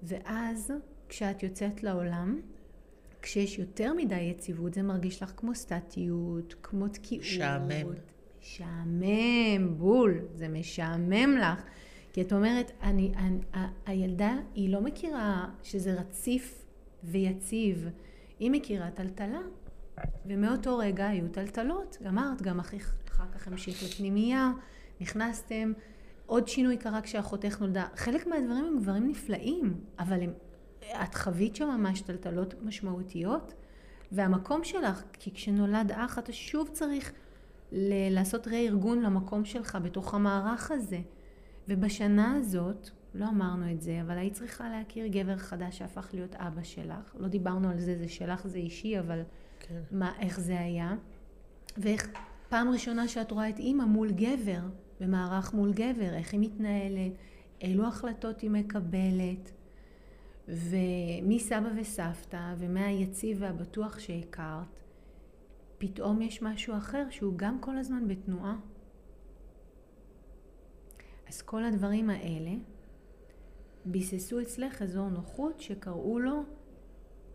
ואז, כשאת יוצאת לעולם, כשיש יותר מדי יציבות, זה מרגיש לך כמו סטטיות, כמו תקיעות. משעמם. משעמם, בול. זה משעמם לך. כי את אומרת, אני, אני, הילדה, היא לא מכירה שזה רציף ויציב. היא מכירה טלטלה, ומאותו רגע היו טלטלות. גמרת, גם אחר, אחר כך המשיך לפנימייה, נכנסתם. עוד שינוי קרה כשאחותך נולדה. חלק מהדברים הם דברים נפלאים, אבל הם, את חווית שם ממש טלטלות משמעותיות, והמקום שלך, כי כשנולד אח אתה שוב צריך ל- לעשות רה-ארגון למקום שלך בתוך המערך הזה. ובשנה הזאת, לא אמרנו את זה, אבל היית צריכה להכיר גבר חדש שהפך להיות אבא שלך. לא דיברנו על זה, זה שלך, זה אישי, אבל כן. מה, איך זה היה. ואיך פעם ראשונה שאת רואה את אימא מול גבר, במערך מול גבר, איך היא מתנהלת, אילו החלטות היא מקבלת, ומסבא וסבתא, ומהיציב והבטוח שהכרת, פתאום יש משהו אחר שהוא גם כל הזמן בתנועה. אז כל הדברים האלה ביססו אצלך אזור נוחות שקראו לו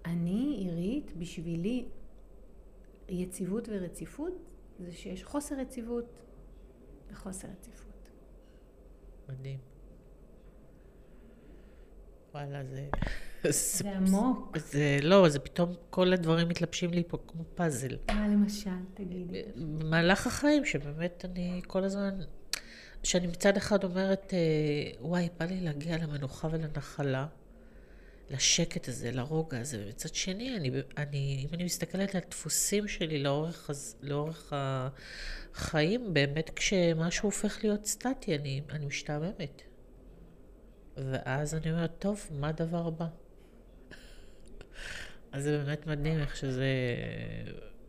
אני, עירית, בשבילי יציבות ורציפות זה שיש חוסר יציבות וחוסר רציפות. מדהים. וואלה, זה... זה עמוק. זה לא, זה פתאום כל הדברים מתלבשים לי פה כמו פאזל. מה למשל, תגידי. במהלך החיים, שבאמת אני כל הזמן, שאני מצד אחד אומרת, אה, וואי, בא לי להגיע למנוחה ולנחלה, לשקט הזה, לרוגע הזה, ומצד שני, אני, אני, אם אני מסתכלת על הדפוסים שלי לאורך, לאורך החיים, באמת כשמשהו הופך להיות סטטי, אני, אני משתעממת. ואז אני אומרת, טוב, מה הדבר הבא? אז זה באמת מדהים איך שזה...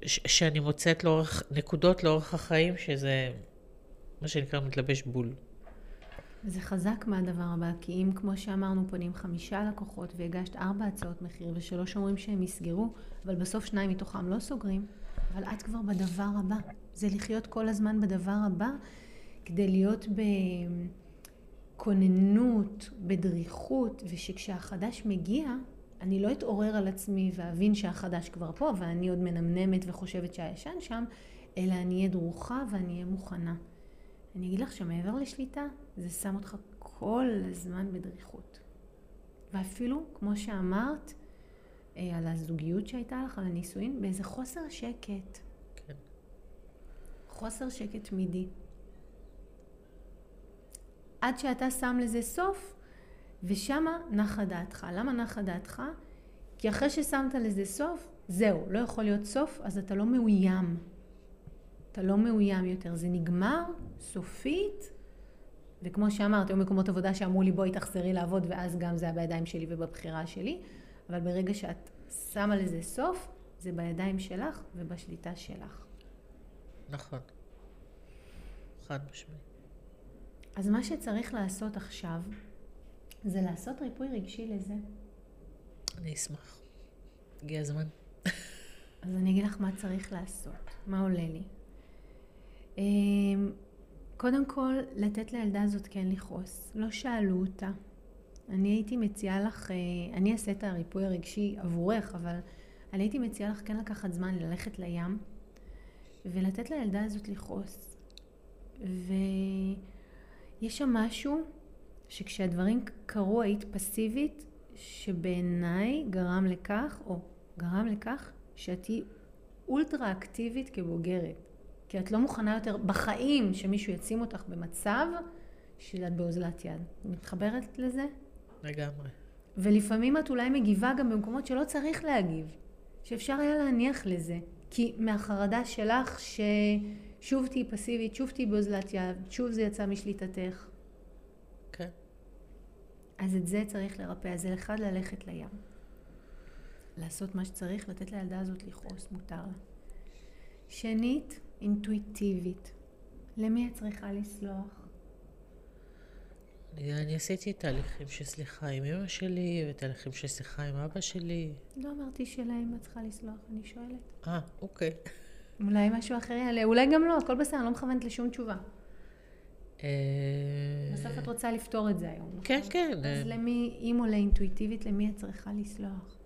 ש- שאני מוצאת לאורך, נקודות לאורך החיים, שזה מה שנקרא מתלבש בול. זה חזק מהדבר הבא, כי אם כמו שאמרנו פונים חמישה לקוחות והגשת ארבע הצעות מחיר ושלוש אומרים שהם יסגרו, אבל בסוף שניים מתוכם לא סוגרים, אבל את כבר בדבר הבא. זה לחיות כל הזמן בדבר הבא, כדי להיות בכוננות, בדריכות, ושכשהחדש מגיע, אני לא אתעורר על עצמי ואבין שהחדש כבר פה, ואני עוד מנמנמת וחושבת שהישן שם, אלא אני אהיה דרוכה ואני אהיה מוכנה. אני אגיד לך שמעבר לשליטה, זה שם אותך כל הזמן בדריכות. ואפילו, כמו שאמרת, אה, על הזוגיות שהייתה לך, על הנישואין, באיזה חוסר שקט. כן. חוסר שקט תמידי. עד שאתה שם לזה סוף, ושמה נחה דעתך. למה נחה דעתך? כי אחרי ששמת לזה סוף, זהו, לא יכול להיות סוף, אז אתה לא מאוים. אתה לא מאוים יותר. זה נגמר סופית, וכמו שאמרת, היו מקומות עבודה שאמרו לי בואי תחזרי לעבוד, ואז גם זה היה בידיים שלי ובבחירה שלי, אבל ברגע שאת שמה לזה סוף, זה בידיים שלך ובשליטה שלך. נכון. חד משמעי. אז מה שצריך לעשות עכשיו, זה לעשות ריפוי רגשי לזה. אני אשמח. הגיע הזמן. אז אני אגיד לך מה צריך לעשות, מה עולה לי. אמ, קודם כל, לתת לילדה הזאת כן לכעוס. לא שאלו אותה. אני הייתי מציעה לך, אה, אני אעשה את הריפוי הרגשי עבורך, אבל אני הייתי מציעה לך כן לקחת זמן ללכת לים ולתת לילדה הזאת לכעוס. ויש שם משהו שכשהדברים קרו היית פסיבית, שבעיניי גרם לכך, או גרם לכך, שאת תהיי אולטרה אקטיבית כבוגרת. כי את לא מוכנה יותר בחיים שמישהו ישים אותך במצב שאת באוזלת יד. מתחברת לזה? לגמרי. ולפעמים את אולי מגיבה גם במקומות שלא צריך להגיב, שאפשר היה להניח לזה. כי מהחרדה שלך ששוב תהיי פסיבית, שוב תהיי באוזלת יד, שוב זה יצא משליטתך. כן. אז את זה צריך לרפא. אז זה אחד ללכת לים. לעשות מה שצריך, לתת לילדה הזאת לכעוס, מותר לה. שנית, אינטואיטיבית. למי את צריכה לסלוח? אני, אני עשיתי תהליכים של סליחה עם אמא שלי, ותהליכים של סליחה עם אבא שלי. לא אמרתי שלהם את צריכה לסלוח, אני שואלת. אה, אוקיי. אולי משהו אחר יעלה, אולי גם לא, הכל בסדר, אני לא מכוונת לשום תשובה. אה, בסוף את רוצה לפתור את זה היום. נכון? כן, כן. אז אה, למי, אם עולה אינטואיטיבית, למי את צריכה לסלוח?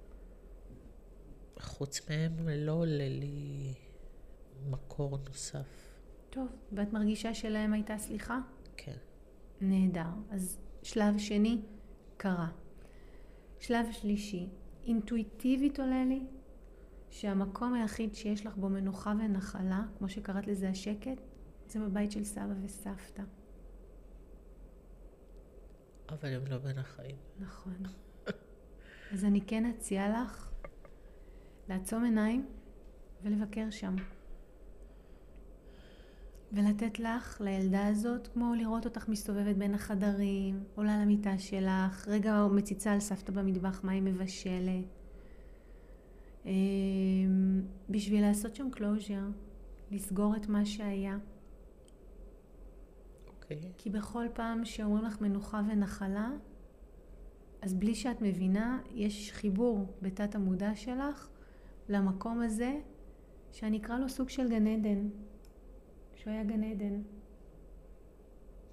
חוץ מהם לא עולה לי מקור נוסף. טוב, ואת מרגישה שלהם הייתה סליחה? כן. נהדר. אז שלב שני, קרה. שלב שלישי, אינטואיטיבית עולה לי שהמקום היחיד שיש לך בו מנוחה ונחלה, כמו שקראת לזה השקט, זה בבית של סבא וסבתא. אבל הם לא בין החיים. נכון. אז אני כן אציע לך לעצום עיניים ולבקר שם. ולתת לך, לילדה הזאת, כמו לראות אותך מסתובבת בין החדרים, עולה למיטה שלך, רגע מציצה על סבתא במטבח, מה היא מבשלת. אמ, בשביל לעשות שם closure, לסגור את מה שהיה. אוקיי. כי בכל פעם שאומרים לך מנוחה ונחלה, אז בלי שאת מבינה, יש חיבור בתת המודע שלך למקום הזה, שאני אקרא לו סוג של גן עדן. שהוא היה גן עדן.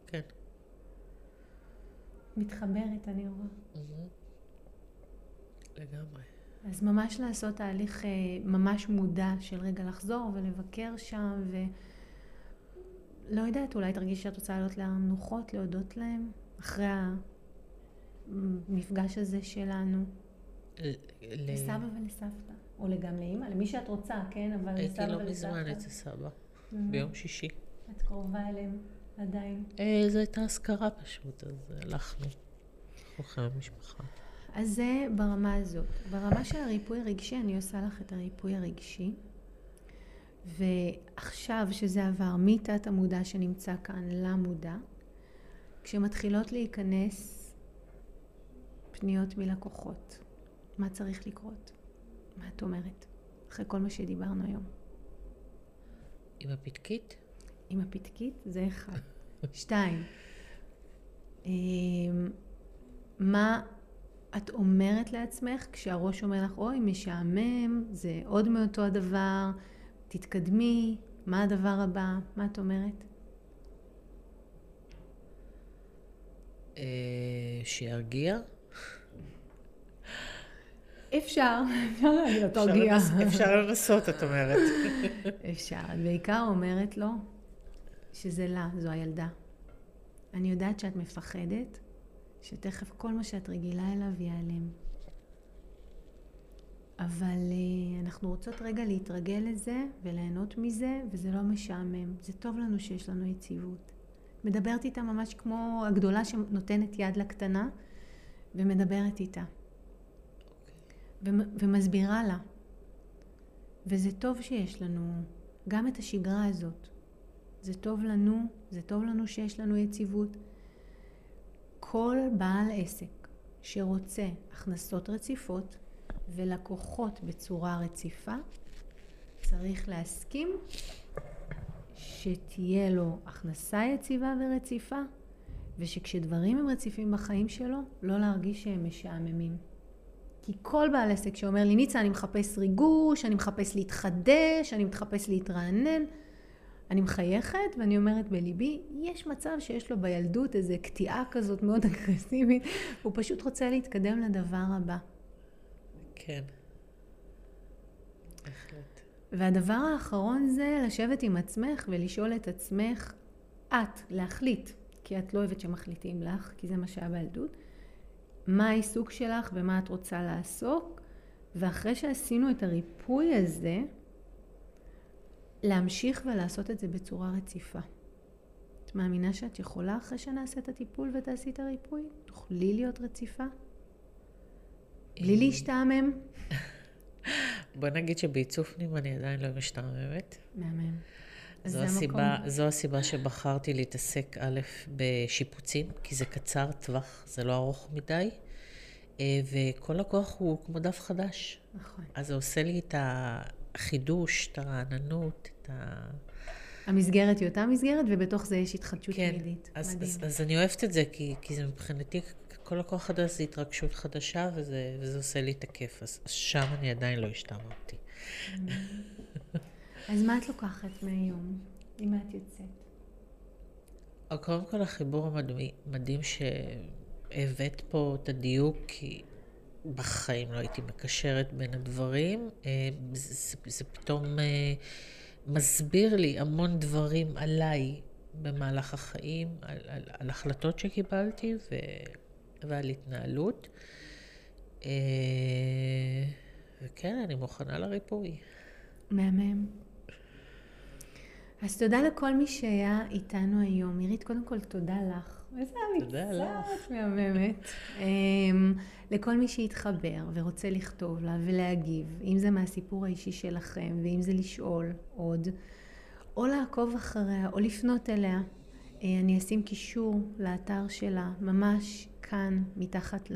כן. מתחברת, אני רואה. מהמם. לגמרי. אז ממש לעשות תהליך אה, ממש מודע של רגע לחזור ולבקר שם לא יודעת, אולי תרגישי שאת רוצה לעלות למנוחות, להודות להם, אחרי המפגש הזה שלנו. ל- ל- לסבא ולסבתא, או גם לאימא, למי שאת רוצה, כן? אבל לסבא הייתי ולסבתא. לא מזמן אצל סבא. ביום שישי. את קרובה אליהם עדיין. אה, זו הייתה אזכרה פשוט, אז הלכנו. כולכם המשפחה. אז זה ברמה הזאת. ברמה של הריפוי הרגשי, אני עושה לך את הריפוי הרגשי. ועכשיו שזה עבר מתת המודע שנמצא כאן למודע, כשמתחילות להיכנס פניות מלקוחות, מה צריך לקרות? מה את אומרת? אחרי כל מה שדיברנו היום. עם הפתקית? עם הפתקית זה אחד. שתיים, אמ, מה את אומרת לעצמך כשהראש אומר לך, אוי, משעמם, זה עוד מאותו הדבר, תתקדמי, מה הדבר הבא? מה את אומרת? אה, שירגיע? אפשר, אפשר להגיד לו, תרגיע. אפשר לנסות, את אומרת. אפשר. את בעיקר אומרת לו שזה לה, זו הילדה. אני יודעת שאת מפחדת, שתכף כל מה שאת רגילה אליו ייעלם. אבל uh, אנחנו רוצות רגע להתרגל לזה וליהנות מזה, וזה לא משעמם. זה טוב לנו שיש לנו יציבות. מדברת איתה ממש כמו הגדולה שנותנת יד לקטנה, ומדברת איתה. ומ- ומסבירה לה. וזה טוב שיש לנו גם את השגרה הזאת. זה טוב לנו, זה טוב לנו שיש לנו יציבות. כל בעל עסק שרוצה הכנסות רציפות ולקוחות בצורה רציפה, צריך להסכים שתהיה לו הכנסה יציבה ורציפה, ושכשדברים הם רציפים בחיים שלו, לא להרגיש שהם משעממים. כי כל בעל עסק שאומר לי, ניצה, אני מחפש ריגוש, אני מחפש להתחדש, אני מחפש להתרענן, אני מחייכת ואני אומרת בליבי, יש מצב שיש לו בילדות איזו קטיעה כזאת מאוד אגרסיבית, הוא פשוט רוצה להתקדם לדבר הבא. כן. והדבר האחרון זה לשבת עם עצמך ולשאול את עצמך, את, להחליט, כי את לא אוהבת שמחליטים לך, כי זה מה שהיה בילדות, מה העיסוק שלך ומה את רוצה לעסוק, ואחרי שעשינו את הריפוי הזה, להמשיך ולעשות את זה בצורה רציפה. את מאמינה שאת יכולה אחרי שנעשה את הטיפול ותעשי את הריפוי? תוכלי להיות רציפה? בלי להשתעמם? בוא נגיד שבעיצוב פנים אני עדיין לא משתעממת. מהמם. אז זו. הסיבה, זו הסיבה שבחרתי להתעסק א' בשיפוצים, כי זה קצר טווח, זה לא ארוך מדי, אה, וכל לקוח הוא כמו דף חדש. נכון. אז זה עושה לי את החידוש, את הרעננות, את ה... המסגרת היא אותה מסגרת, ובתוך זה יש התחדשות כן, תמידית. אז, מדהים. אז, אז אני אוהבת את זה, כי, כי זה מבחינתי, כל לקוח חדש זה התרגשות חדשה, וזה, וזה עושה לי את הכיף. אז שם אני עדיין לא השתעממתי. אז מה את לוקחת מהיום? מה את יוצאת? אבל קודם כל החיבור המדהים שהבאת פה את הדיוק, כי בחיים לא הייתי מקשרת בין הדברים. אה, זה, זה, זה פתאום אה, מסביר לי המון דברים עליי במהלך החיים, על, על, על החלטות שקיבלתי ו, ועל התנהלות. אה, וכן, אני מוכנה לריפוי. מהמם. אז תודה לכל מי שהיה איתנו היום. עירית, קודם כל תודה לך. איזה. את מהממת. אמ, לכל מי שהתחבר ורוצה לכתוב לה ולהגיב, אם זה מהסיפור האישי שלכם, ואם זה לשאול עוד, או לעקוב אחריה, או לפנות אליה. אה, אני אשים קישור לאתר שלה, ממש כאן, מתחת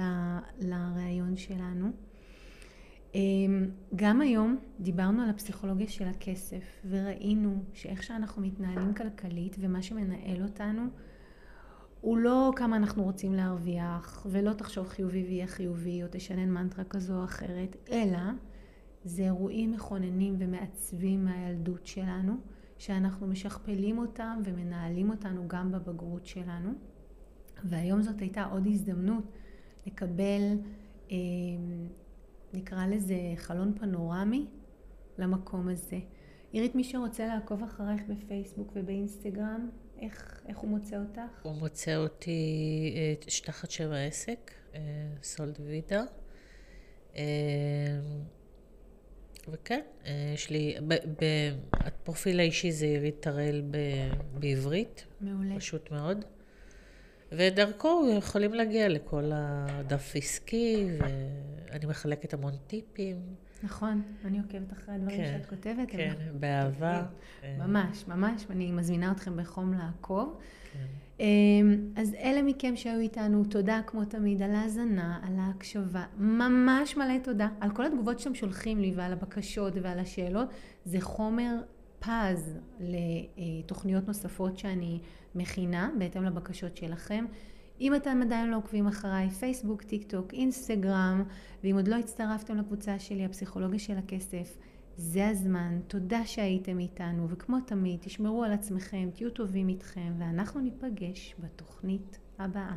לראיון שלנו. אמ, גם היום דיברנו על הפסיכולוגיה של הכסף, וראינו שאיך שאנחנו מתנהלים כלכלית ומה שמנהל אותנו, הוא לא כמה אנחנו רוצים להרוויח, ולא תחשוב חיובי ויהיה חיובי, או תשנן מנטרה כזו או אחרת, אלא זה אירועים מכוננים ומעצבים מהילדות שלנו, שאנחנו משכפלים אותם ומנהלים אותנו גם בבגרות שלנו. והיום זאת הייתה עוד הזדמנות לקבל, אה, נקרא לזה חלון פנורמי למקום הזה. עירית, מי שרוצה לעקוב אחרייך בפייסבוק ובאינסטגרם, איך, איך הוא מוצא אותך? הוא מוצא אותי תחת שם העסק, סולד וידה. וכן, יש לי, הפרופיל האישי זה עירית הראל בעברית. מעולה. פשוט מאוד. ודרכו יכולים להגיע לכל הדף עסקי, ואני מחלקת המון טיפים. נכון, אני עוקבת אחרי הדברים כן, שאת כותבת. כן, באהבה. ממש, ממש, ואני מזמינה אתכם בחום לעקוב. כן. אמ, אז אלה מכם שהיו איתנו, תודה כמו תמיד על ההאזנה, על ההקשבה, ממש מלא תודה על כל התגובות שאתם שולחים לי ועל הבקשות ועל השאלות, זה חומר פז לתוכניות נוספות שאני מכינה בהתאם לבקשות שלכם. אם אתם עדיין לא עוקבים אחריי, פייסבוק, טיק טוק, אינסטגרם, ואם עוד לא הצטרפתם לקבוצה שלי, הפסיכולוגיה של הכסף, זה הזמן. תודה שהייתם איתנו, וכמו תמיד, תשמרו על עצמכם, תהיו טובים איתכם, ואנחנו ניפגש בתוכנית הבאה.